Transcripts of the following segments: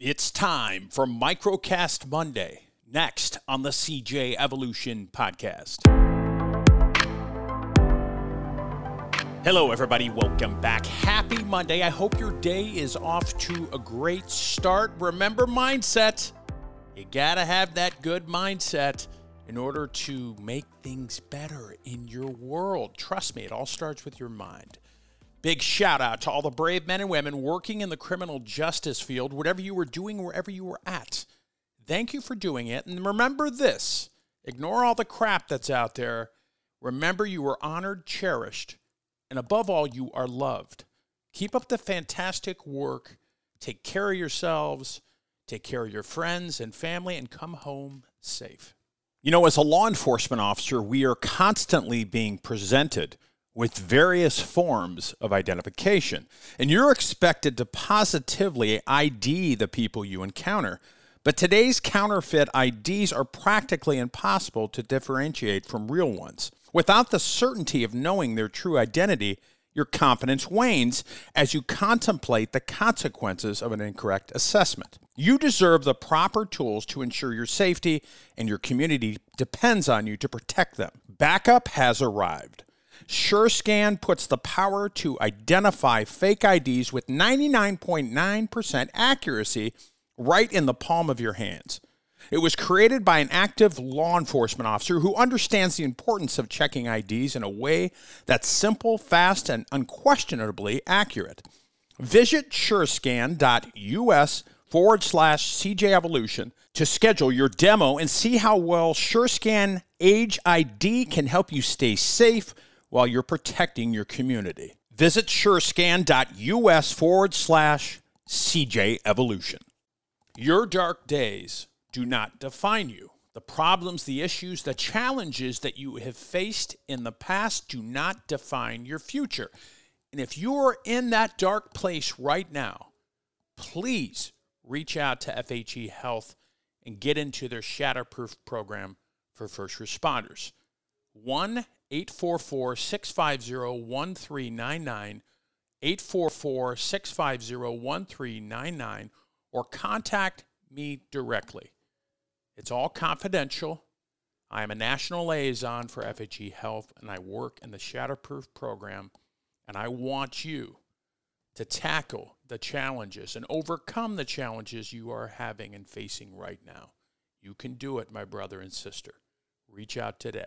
It's time for Microcast Monday, next on the CJ Evolution podcast. Hello, everybody. Welcome back. Happy Monday. I hope your day is off to a great start. Remember, mindset. You got to have that good mindset in order to make things better in your world. Trust me, it all starts with your mind. Big shout out to all the brave men and women working in the criminal justice field, whatever you were doing, wherever you were at. Thank you for doing it. And remember this ignore all the crap that's out there. Remember, you were honored, cherished, and above all, you are loved. Keep up the fantastic work. Take care of yourselves, take care of your friends and family, and come home safe. You know, as a law enforcement officer, we are constantly being presented with various forms of identification. And you're expected to positively ID the people you encounter. But today's counterfeit IDs are practically impossible to differentiate from real ones. Without the certainty of knowing their true identity, your confidence wanes as you contemplate the consequences of an incorrect assessment. You deserve the proper tools to ensure your safety, and your community depends on you to protect them. Backup has arrived. SureScan puts the power to identify fake IDs with 99.9% accuracy right in the palm of your hands. It was created by an active law enforcement officer who understands the importance of checking IDs in a way that's simple, fast, and unquestionably accurate. Visit surescan.us forward slash CJ Evolution to schedule your demo and see how well SureScan Age ID can help you stay safe while you're protecting your community. Visit surescan.us forward slash CJ Evolution. Your dark days do not define you. The problems, the issues, the challenges that you have faced in the past do not define your future. And if you are in that dark place right now, please reach out to FHE Health and get into their Shatterproof program for first responders. 1 844 650 1399, 844 650 1399, or contact me directly. It's all confidential. I am a national liaison for FHE Health and I work in the Shatterproof program. And I want you to tackle the challenges and overcome the challenges you are having and facing right now. You can do it, my brother and sister. Reach out today.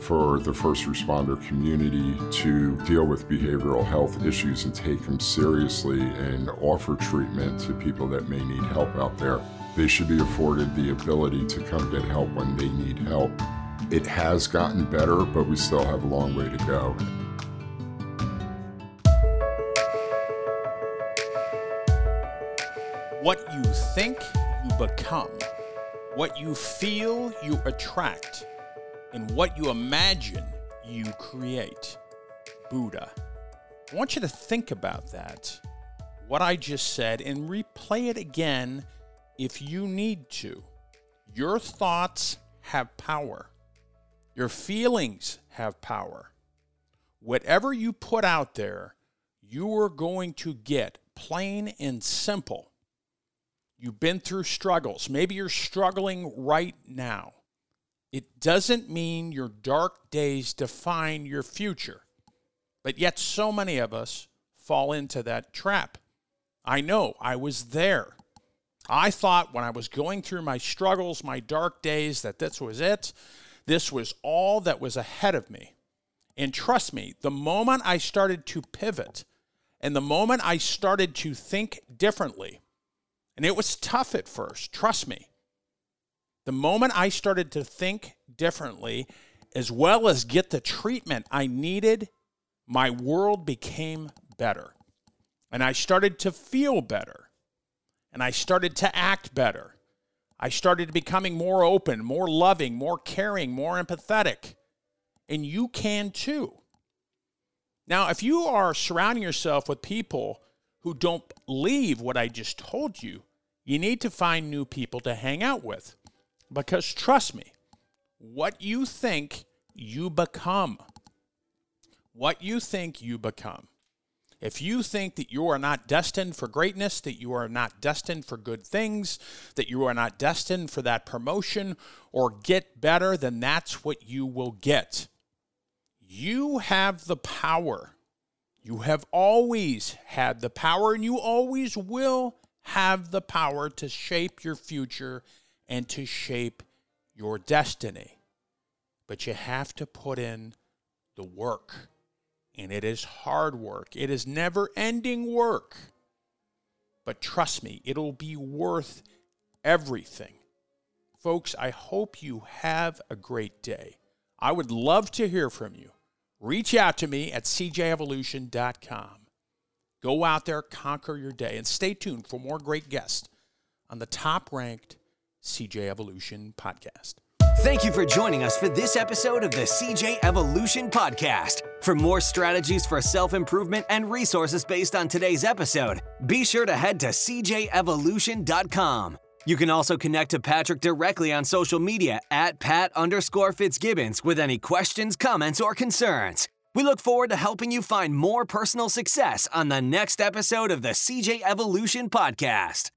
for the first responder community to deal with behavioral health issues and take them seriously and offer treatment to people that may need help out there. They should be afforded the ability to come get help when they need help. It has gotten better, but we still have a long way to go. What you think, you become. What you feel, you attract. And what you imagine, you create. Buddha. I want you to think about that, what I just said, and replay it again if you need to. Your thoughts have power, your feelings have power. Whatever you put out there, you are going to get plain and simple. You've been through struggles. Maybe you're struggling right now. It doesn't mean your dark days define your future. But yet, so many of us fall into that trap. I know, I was there. I thought when I was going through my struggles, my dark days, that this was it. This was all that was ahead of me. And trust me, the moment I started to pivot and the moment I started to think differently, and it was tough at first, trust me. The moment I started to think differently, as well as get the treatment I needed, my world became better. And I started to feel better. And I started to act better. I started becoming more open, more loving, more caring, more empathetic. And you can too. Now, if you are surrounding yourself with people who don't believe what I just told you, you need to find new people to hang out with. Because trust me, what you think, you become. What you think, you become. If you think that you are not destined for greatness, that you are not destined for good things, that you are not destined for that promotion or get better, then that's what you will get. You have the power. You have always had the power, and you always will have the power to shape your future and to shape your destiny. But you have to put in the work and it is hard work. It is never ending work. But trust me, it'll be worth everything. Folks, I hope you have a great day. I would love to hear from you. Reach out to me at cjevolution.com. Go out there, conquer your day, and stay tuned for more great guests on the top ranked CJ Evolution podcast. Thank you for joining us for this episode of the CJ Evolution Podcast. For more strategies for self improvement and resources based on today's episode, be sure to head to cjevolution.com. You can also connect to Patrick directly on social media at Pat underscore Fitzgibbons with any questions, comments, or concerns. We look forward to helping you find more personal success on the next episode of the CJ Evolution Podcast.